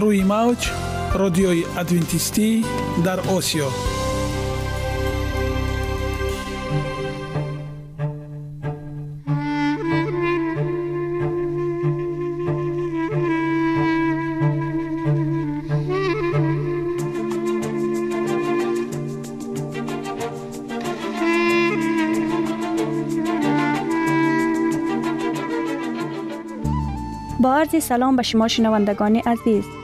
روی موج رادیوی ادوینتیستی در آسیا. با عرض سلام به شما شنوندگان عزیز.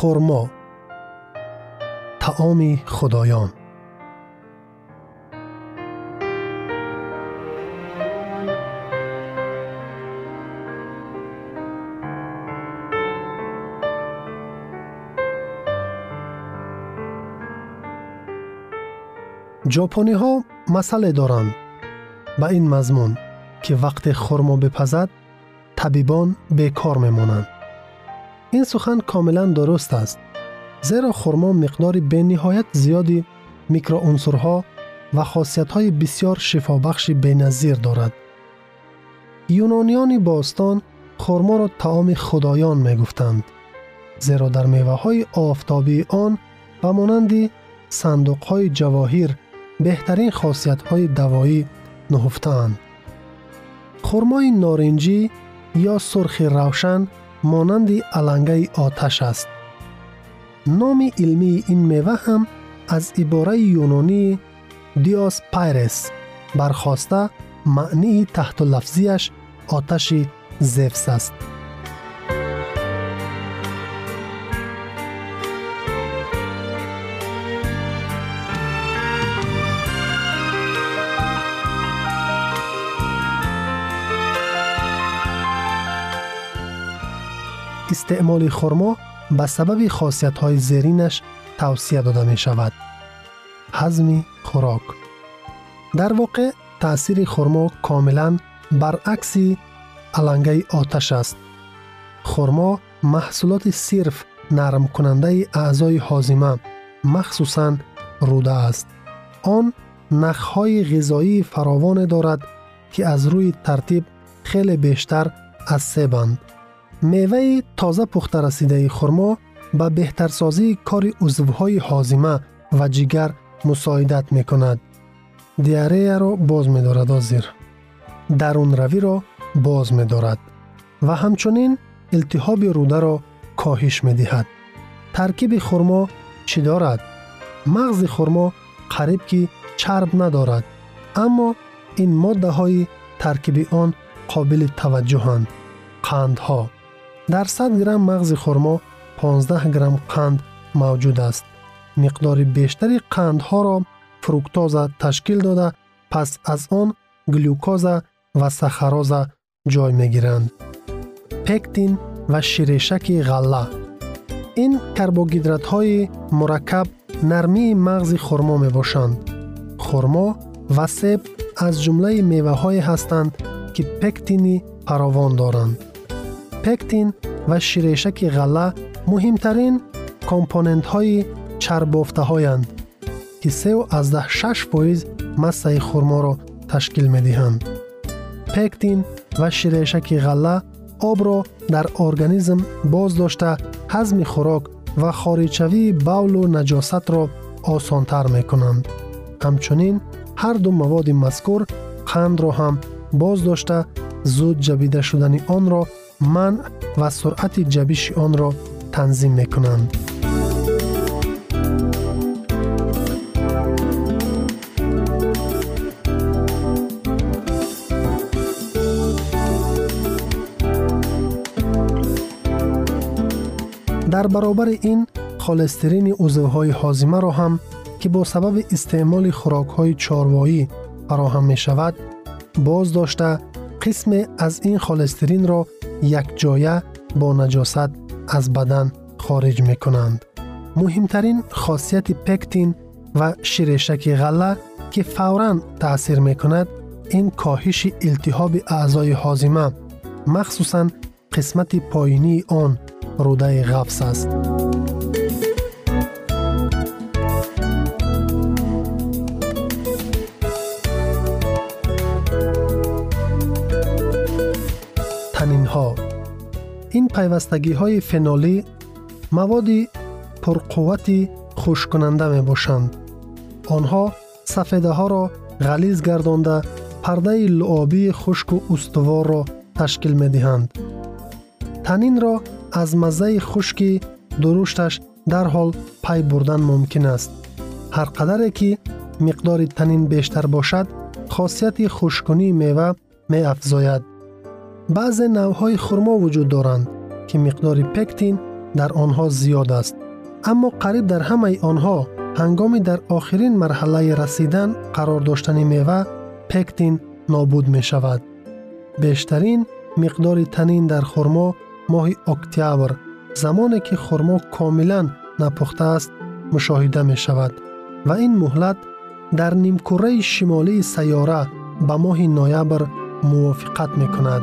خرما تعام خدایان. ژاپنی ها مسئله دارند به این مضمون که وقت خرما بپزد طبیبان بیکار میمانند. این سخن کاملا درست است زیرا خرما مقدار به نهایت زیادی میکروعنصرها و خاصیت‌های بسیار شفابخش بینظیر دارد. یونانیان باستان خرما را طعام خدایان می گفتند. زیرا در میوه های آفتابی آن و مانند صندوق های جواهیر بهترین خاصیت های دوایی نهفتند. خرمای نارنجی یا سرخ روشن مانند علنگه آتش است. نام علمی این میوه هم از عباره یونانی دیاس پایرس برخواسته معنی تحت لفظیش آتش استعمال خرما به سبب خاصیت های زیرینش توصیه داده می شود. هضم خوراک در واقع تأثیر خرما کاملا برعکس علنگه آتش است. خرما محصولات صرف نرم کننده اعضای حازمه مخصوصا روده است. آن نخهای غذایی فراوان دارد که از روی ترتیب خیلی بیشتر از سبند. میوه меваи тоза пухта расидаи хурмо ба беҳтарсозии кори узвҳои ҳозима ва ҷигар мусоидат мекунад. Диареяро боз медорад озир. Дарунравиро боз медорад ва ҳамчунин илтиҳоби рӯдаро коҳиш медиҳад. Таркиби хурмо чӣ дорад? Мағзи хурмо қариб ки чарб надорад аммо ин моддаҳои таркиби он қобили таваҷҷӯҳанд. Қандҳо дар 100 грамм мағзи хурмо 15 грамм қанд мавҷуд аст. миқдори бештари қандҳоро фруктоза ташкил дода пас аз он глюкоза ва сахароза ҷой мегиранд. пектин ва ширешаки ғалла. ин карбогидратҳои мураккаб нармии мағзи хурмо мебошанд. хурмо ва себ аз ҷумлаи меваҳое ҳастанд ки пектини фаровон доранд пектин ва ширешаки ғалла муҳимтарин компонентҳои чарбофтаҳоянд ки 36 фоиз массаи хурморо ташкил медиҳанд. Пектин ва ширешаки ғалла обро дар организм боз дошта ҳазми хӯрок ва хориҷшавии бавлу наҷосатро осонтар мекунанд. Ҳамчунин ҳар ду маводи мазкур қандро ҳам боз дошта зуд ҷабида шудани онро من و سرعت جبیش آن را تنظیم می کنند. در برابر این خالسترین عضوهای حازمه را هم که با سبب استعمال خوراک های چاروایی فراهم می شود باز داشته قسم از این خالسترین را یک جایه با نجاست از بدن خارج می کنند. مهمترین خاصیت پکتین و شیرشک غله که فورا تأثیر می کند این کاهش التهاب اعضای حازمه مخصوصا قسمت پایینی آن روده غفص است. ин пайвастагиҳои фенолӣ маводи пурқуввати хушккунанда мебошанд. Онҳо сафедаҳоро ғализ гардонда пардаи луобии хушку устуворро ташкил медиҳанд. Танинро аз маззаи хушки дурушташ дарҳол пай бурдан мумкин аст. Ҳар қадаре ки миқдори танин бештар бошад хосияти хушкунии мева меафзояд баъзе навъҳои хурмо вуҷуд доранд ки миқдори пектин дар онҳо зиёд аст. Аммо қариб дар ҳамаи онҳо ҳангоми дар охирин марҳалаи расидан қарор доштани мева пектин нобуд мешавад. Бештарин миқдори танин дар хурмо моҳи октябр замоне ки хурмо комилан напухтааст мушоҳида мешавад. Ва ин муҳлат дар нимкураи шимолии сайёра ба моҳи ноябр мувофиқат мекунад.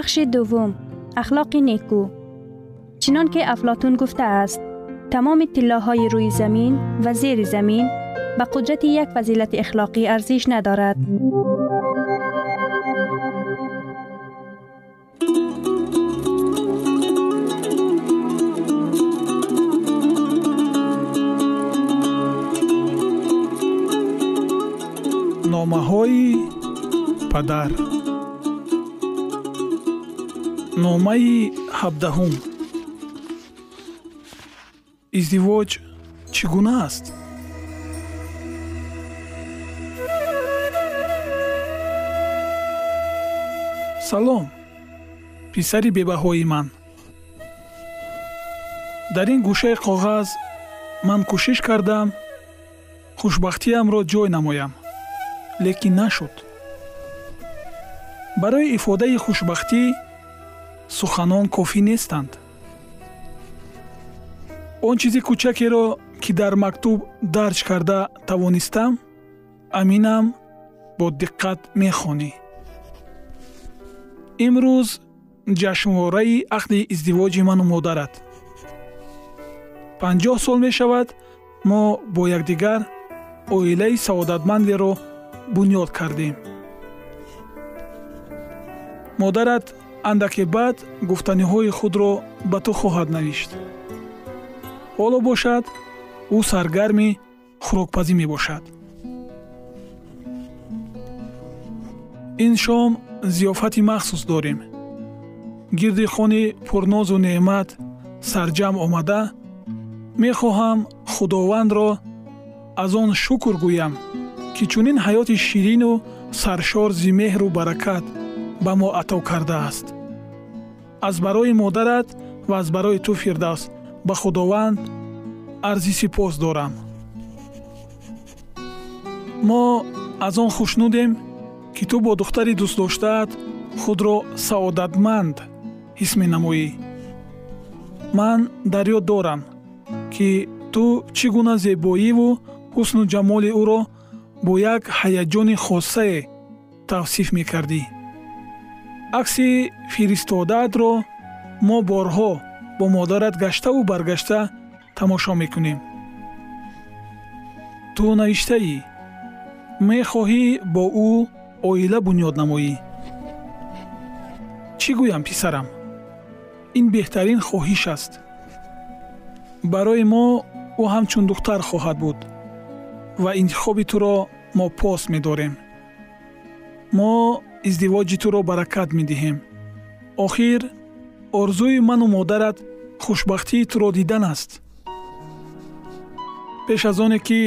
بخش دوم اخلاق نیکو. چنان که افلاتون گفته است تمام طلاهای روی زمین و زیر زمین به قدرت یک فضیلت اخلاقی ارزش ندارد. نامه های پدر номаи ҳабдаҳум. Издивоҷ чӣ гуна аст? Салом писари бебаҳои ман. Дар ин гӯшаи коғаз ман кӯшиш кардам хушбахтиамро ҷой намоям лекин нашуд. Барои ифодаи хушбахтӣ суханон кофӣ нестанд. Он чизи кӯчакеро ки дар мактуб дарҷ карда тавонистам аминам бо диққат мехонӣ. Имрӯз ҷашнвораи ақди издивоҷи ману модарат. Панҷоҳ сол мешавад мо бо якдигар оилаи саодатмандеро бунёд кардем. Модарат андаке баъд гуфтаниҳои худро ба ту хоҳад навишт. Ҳоло бошад ӯ саргарми хӯрокпазӣ мебошад. Ин шом зиёфати махсус дорем. Гирди хони пурнозу неъмат сарҷамъ омада мехоҳам худовандро аз он шукр гӯям ки чунин ҳаёти ширину саршор зимеҳру баракат ба мо ато кардааст. Аз барои модарат ва аз барои ту фирдавс ба худованд арзи сипос дорам. Мо аз он хушнудем ки ту бо духтари дӯстдоштаат худро саодатманд ҳис менамоӣ ман дар ёд дорам ки ту чӣ гуна зебоиву ҳусну ҷамоли ӯро бо як ҳаяҷони хосае тавсиф мекардӣ акси фиристодаатро мо борҳо бо модарат гаштаву баргашта тамошо мекунем ту навиштаӣ мехоҳӣ бо ӯ оила бунёд намоӣ чӣ гӯям писарам ин беҳтарин хоҳиш аст барои мо ӯ ҳамчун духтар хоҳад буд ва интихоби туро мо пост медорем мо издивоҷи туро баракат медиҳем. Охир орзуи ману модарат хушбахтии туро дидан аст. Пеш аз оне ки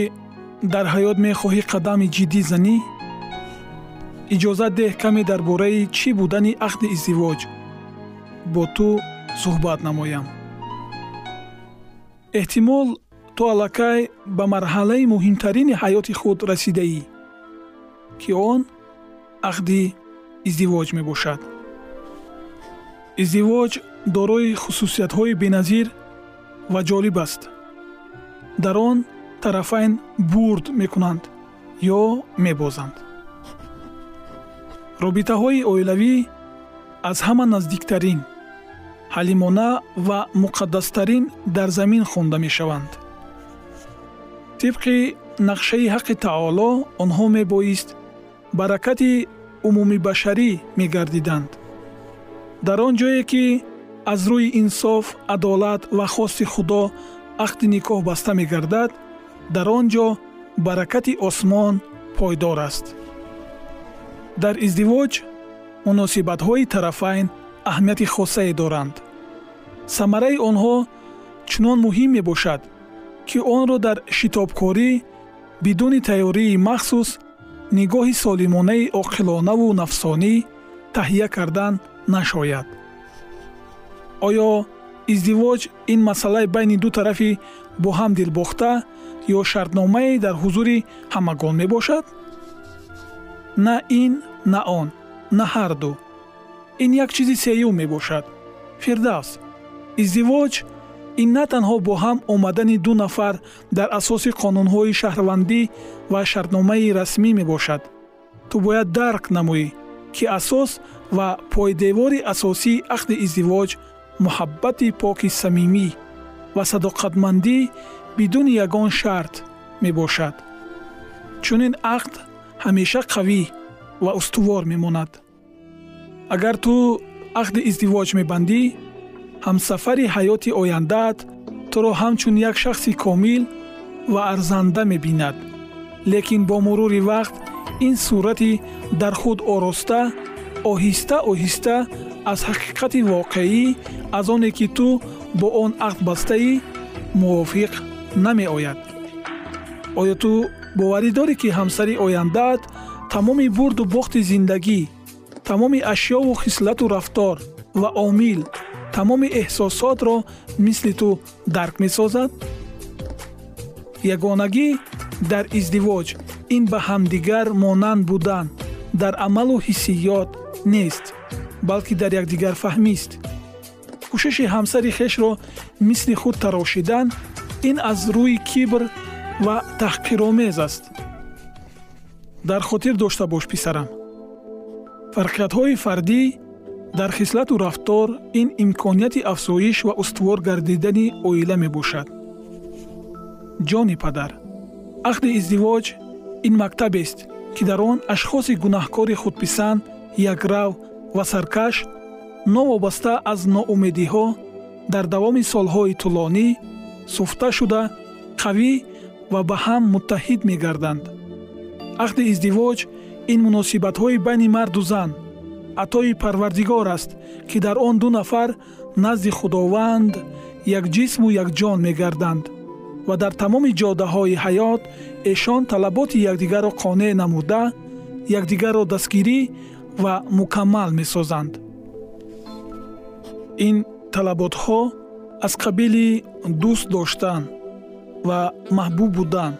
дар ҳаёт мехоҳӣ қадами ҷиддӣ занӣ иҷозат деҳ каме дар бораи чӣ будани ақди издивоҷ бо ту суҳбат намоям. Эҳтимол ту аллакай ба марҳалаи муҳимтарини ҳаёти худ расидаӣ ки он ақди издивоҷ мебошад. Издивоҷ дорои хусусиятҳои беназир ва ҷолиб аст. Дар он тарафайн бурд мекунанд ё мебозанд. Робитаҳои оилавӣ аз ҳама наздиктарин ҳалимона ва муқаддастарин дар замин хонда мешаванд. Тибқи нақшаи ҳаққи таоло онҳо мебоист баракати умумибашарӣ мегардиданд. Дар он ҷое ки аз рӯи инсоф адолат ва хости худо ақди никоҳ баста мегардад дар он ҷо баракати осмон пойдор аст. Дар издивоҷ муносибатҳои тарафайн аҳамияти хосае доранд. Самараи онҳо чунон муҳим мебошад ки онро дар шитобкорӣ бидуни тайёрии махсус нигоҳи солимонаи оқилонаву нафсонӣ таҳия кардан нашояд. Оё издивоҷ ин масъалаи байни ду тарафи бо ҳам дилбохта ё шартномае дар ҳузури ҳамагон мебошад? На ин на он на ҳарду ин як чизи сеюм мебошад. Фирдавс издивоҷ ин на танҳо бо ҳам омадани ду нафар дар асоси қонунҳои шаҳрвандӣ ва шартномаи расмӣ мебошад. Ту бояд дарк намоӣ ки асос ва пойдевори асосии ақди издивоҷ муҳаббати поки самимӣ ва садоқатмандӣ бидуни ягон шарт мебошад. Чунин ақд ҳамеша қавӣ ва устувор мемонад. Агар ту ақди издивоҷ мебандӣ ҳамсафари ҳаёти ояндаат туро ҳамчун як шахси комил ва арзанда мебинад. Лекин бо мурури вақт ин сурати дар худ ороста оҳиста оҳиста аз ҳақиқати воқеӣ аз оне ки ту бо он ақд бастаӣ мувофиқ намеояд. Оё ту боварӣ дорӣ ки ҳамсари ояндаат тамоми бурду бохти зиндагӣ тамоми ашёву хислату рафтор ва омил тамоми эҳсосотро мисли ту дарк месозад? Ягонагӣ дар издивоҷ ин ба ҳамдигар монанд будан дар амалу ҳиссиёт нест балки дар якдигар фаҳмист. Кӯшиши ҳамсари хешро мисли худ тарошидан ин аз рӯи кибр ва таҳқиромез аст. Дар хотир дошта бош писарам. Фарқиятҳои фардӣ дар хислату рафтор ин имконияти афзоиш ва устувор гардидани оила мебошад. Ҷони падар ақди издивоҷ ин мактабест ки дар он ашхоси гунаҳкори худписанд якрав ва саркаш новобаста аз ноумедиҳо дар давоми солҳои тӯлонӣ суфта шуда қавӣ ва ба ҳам муттаҳид мегарданд. Ақди издивоҷ ин муносибатҳои байни марду зан атои парвардигор аст ки дар он ду нафар назди худованд як ҷисму якҷон мегарданд ва дар тамоми ҷодаҳои ҳаёт эшон талаботи якдигарро қонеъ намуда якдигарро дастгирӣ ва мукаммал месозанд. Ин талаботҳо аз қабили дӯст доштан ва маҳбуб будан.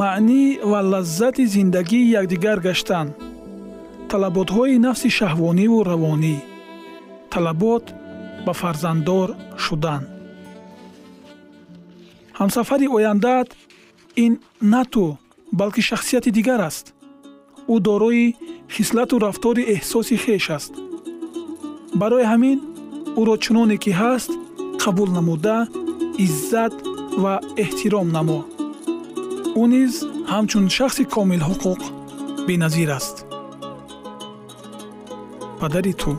Маънӣ ва лаззати зиндагии якдигар гаштан талаботҳои нафси шаҳвониву равонӣ. Талабот ба фарзанддор шудан. Ҳамсафари ояндаат ин на ту балки шахсияти дигар аст. Ӯ дорои хислату рафтори эҳсоси хеш аст. Барои ҳамин ӯро чуноне ки ҳаст қабул намуда иззат ва эҳтиром намо. Ӯ низ ҳамчун шахси комилҳуқуқ беназир аст падари ту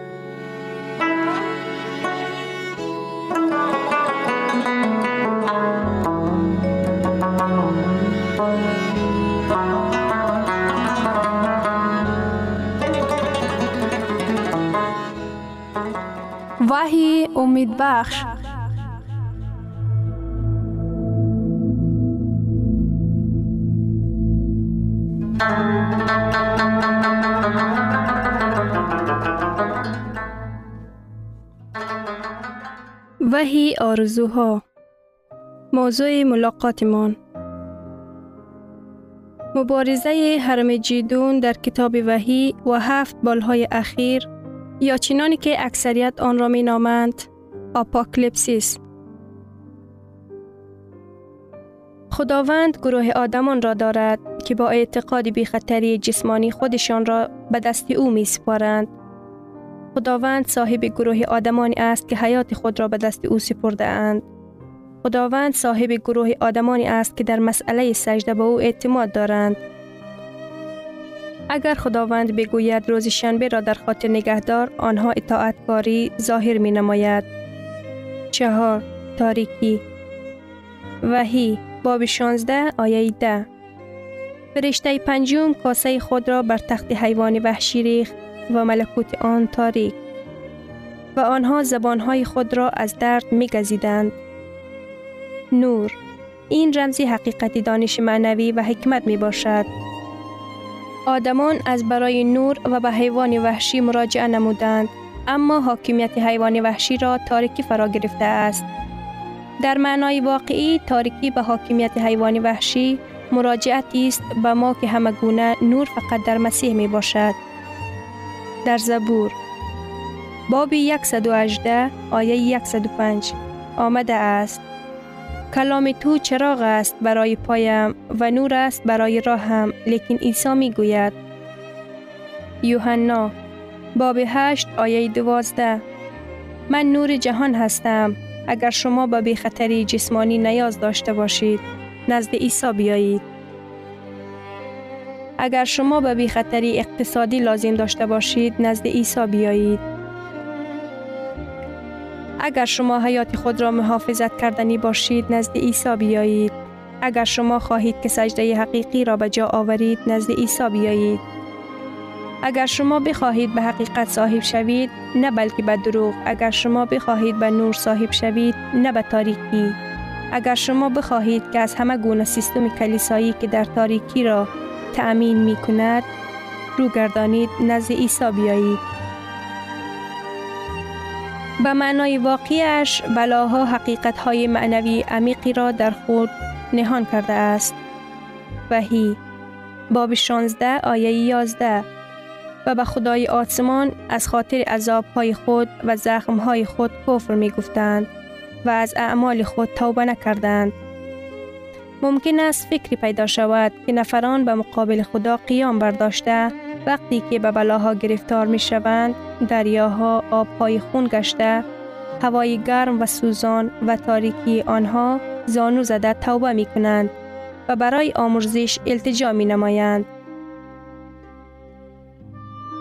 وحی امید بخش. وحی آرزوها. موضوع ملاقاتمان. مبارزه حرم جیدون در کتاب وحی و هفت بالهای اخیر یا چنانی که اکثریت آن را می نامند آپاکلیپسیس خداوند گروه آدمان را دارد که با اعتقاد خطری جسمانی خودشان را به دست او می سپارند خداوند صاحب گروه آدمانی است که حیات خود را به دست او سپرده اند. خداوند صاحب گروه آدمانی است که در مسئله سجده به او اعتماد دارند. اگر خداوند بگوید روز شنبه را در خاطر نگهدار آنها اطاعتکاری ظاهر می نماید. چهار تاریکی وحی باب 16 آیه 10 فرشته پنجم کاسه خود را بر تخت حیوان وحشی ریخت و ملکوت آن تاریک و آنها زبانهای خود را از درد می گزیدند. نور این رمزی حقیقتی دانش معنوی و حکمت می باشد. آدمان از برای نور و به حیوان وحشی مراجعه نمودند اما حاکمیت حیوان وحشی را تاریکی فرا گرفته است. در معنای واقعی تاریکی به حاکمیت حیوان وحشی مراجعتی است به ما که همه گونه نور فقط در مسیح می باشد. در زبور باب 118 آیه 105 آمده است کلام تو چراغ است برای پایم و نور است برای راهم لیکن عیسی می گوید یوحنا باب 8 آیه 12 من نور جهان هستم. اگر شما به بیخطری جسمانی نیاز داشته باشید نزد عیسی بیایید. اگر شما به بیخطری اقتصادی لازم داشته باشید نزد عیسی بیایید. اگر شما حیات خود را محافظت کردنی باشید نزد عیسی بیایید. اگر شما خواهید که سجده حقیقی را به جا آورید نزد عیسی بیایید. اگر شما بخواهید به حقیقت صاحب شوید نه بلکه به دروغ. اگر شما بخواهید به نور صاحب شوید نه به تاریکی. اگر شما بخواهید که از همه گونه سیستم کلیسایی که در تاریکی را تأمین می کند رو گردانید نزد عیسی بیایید. به معنای واقعیش بلاها حقیقت های معنوی عمیقی را در خود نهان کرده است وحی باب 16 آیه 11 و به خدای آسمان از خاطر عذاب های خود و زخم های خود کفر می گفتند و از اعمال خود توبه نکردند. ممکن است فکری پیدا شود که نفران به مقابل خدا قیام برداشته وقتی که به بلاها گرفتار می شوند دریاها آبهای خون گشته هوای گرم و سوزان و تاریکی آنها زانو زده توبه می کنند و برای آمرزش التجا می نمایند.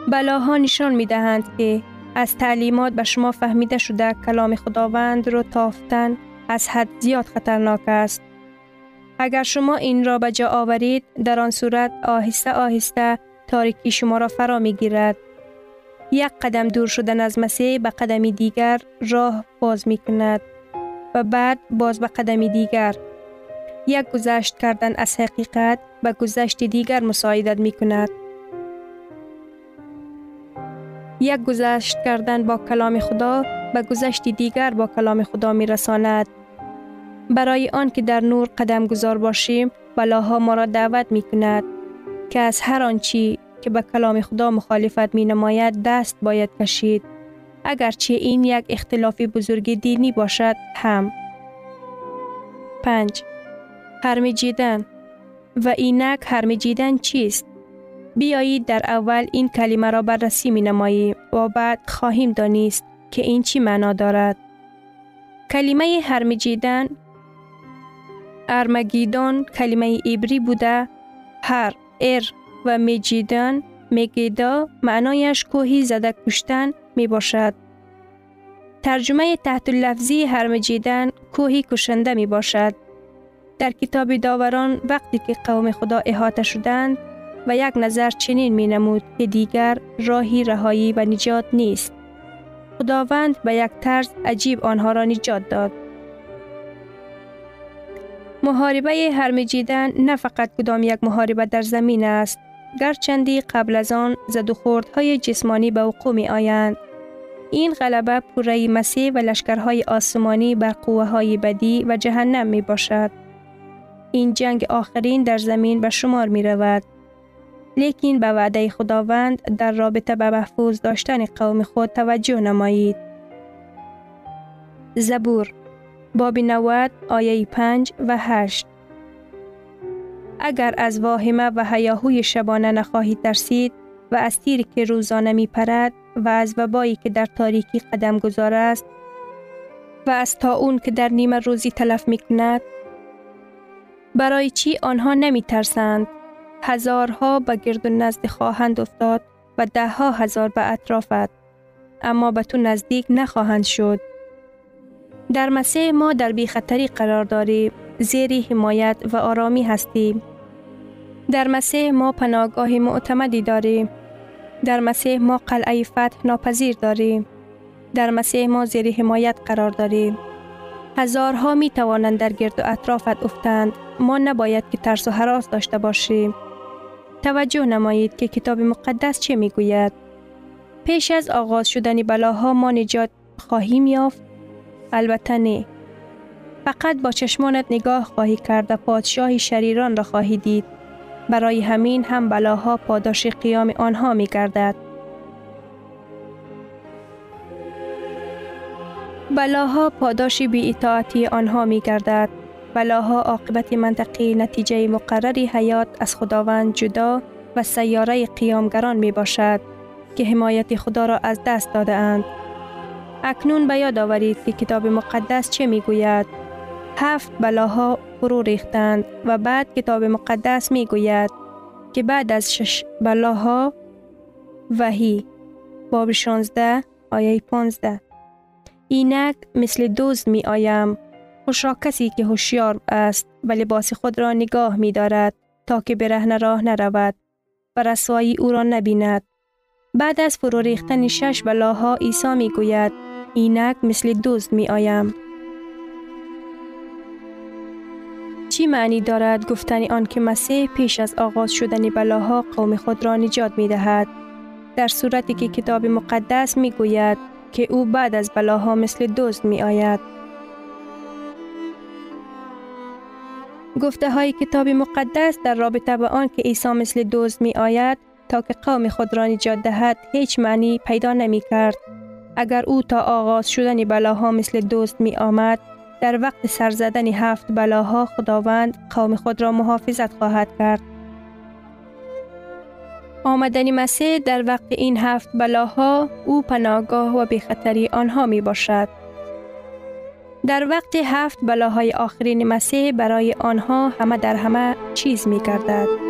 بلاها نشان می دهند که از تعلیمات به شما فهمیده شده کلام خداوند را تافتن از حد زیاد خطرناک است. اگر شما این را به جا آورید در آن صورت آهسته آهسته تاریکی شما را فرا می گیرد. یک قدم دور شدن از مسیح به قدمی دیگر راه باز می کند و بعد باز به قدمی دیگر یک گذشت کردن از حقیقت به گذشت دیگر مساعدت می کند. یک گذشت کردن با کلام خدا به گذشت دیگر با کلام خدا می رساند. برای آن که در نور قدم گذار باشیم بلاها ما را دعوت می کند که از هر آنچی که به کلام خدا مخالفت می نماید دست باید کشید. اگرچه این یک اختلاف بزرگ دینی باشد هم. 5. هرمیجیدن و اینک هرمیجیدن چیست؟ بیایید در اول این کلمه را بررسی می نماییم و بعد خواهیم دانست که این چی معنا دارد. کلمه هرمیجیدن ارمگیدان کلمه ایبری بوده هر ار و میجیدن میگیدا معنایش کوهی زده کشتن می باشد. ترجمه تحت لفظی هرمجیدن کوهی کشنده می باشد. در کتاب داوران وقتی که قوم خدا احاطه شدند و یک نظر چنین می نمود که دیگر راهی رهایی و نجات نیست. خداوند به یک طرز عجیب آنها را نجات داد. محاربه هرمجیدن نه فقط کدام یک محاربه در زمین است گرچندی قبل از آن زد و های جسمانی به وقوع آیند. این غلبه پوره مسیح و لشکرهای آسمانی بر قوه های بدی و جهنم می باشد. این جنگ آخرین در زمین به شمار می رود. لیکن به وعده خداوند در رابطه به محفوظ داشتن قوم خود توجه نمایید. زبور باب 90 آیه 5 و 8 اگر از واهمه و هیاهوی شبانه نخواهید ترسید و از تیری که روزانه می پرد و از وبایی که در تاریکی قدم گذار است و از تا اون که در نیمه روزی تلف می کند برای چی آنها نمی ترسند هزارها به گرد و نزد خواهند افتاد و ده ها هزار به اطرافت اما به تو نزدیک نخواهند شد. در مسیح ما در بی خطری قرار داریم زیری حمایت و آرامی هستیم. در مسیح ما پناهگاه معتمدی داریم در مسیح ما قلعه فتح ناپذیر داریم در مسیح ما زیر حمایت قرار داریم هزارها می توانند در گرد و اطرافت افتند. ما نباید که ترس و حراس داشته باشیم توجه نمایید که کتاب مقدس چه می گوید پیش از آغاز شدن بلاها ما نجات خواهیم یافت؟ البته نه. فقط با چشمانت نگاه خواهی کرد و پادشاه شریران را خواهی دید. برای همین هم بلاها پاداش قیام آنها می گردد بلاها پاداش بی اطاعتی آنها می گردد. بلاها عاقبت منطقی نتیجه مقرری حیات از خداوند جدا و سیاره قیامگران می باشد که حمایت خدا را از دست داده اند. اکنون به یاد آورید که کتاب مقدس چه می گوید؟ هفت بلاها فرو ریختند و بعد کتاب مقدس می گوید که بعد از شش بلاها وحی باب 16 آیه 15 اینک مثل دوست می آیم خوشا کسی که هوشیار است و لباس خود را نگاه می دارد تا که برهن راه نرود و رسوایی او را نبیند. بعد از فرو ریختن شش بلاها عیسی می گوید اینک مثل دوست می آیم چی معنی دارد گفتن آن که مسیح پیش از آغاز شدن بلاها قوم خود را نجات می دهد در صورتی که کتاب مقدس می گوید که او بعد از بلاها مثل دوست می آید. گفته های کتاب مقدس در رابطه با آن که عیسی مثل دوست می آید تا که قوم خود را نجات دهد هیچ معنی پیدا نمی کرد. اگر او تا آغاز شدن بلاها مثل دوست می آمد در وقت سرزدن هفت بلاها خداوند قوم خود را محافظت خواهد کرد. آمدن مسیح در وقت این هفت بلاها او پناهگاه و بخطری آنها می باشد. در وقت هفت بلاهای آخرین مسیح برای آنها همه در همه چیز می کردد.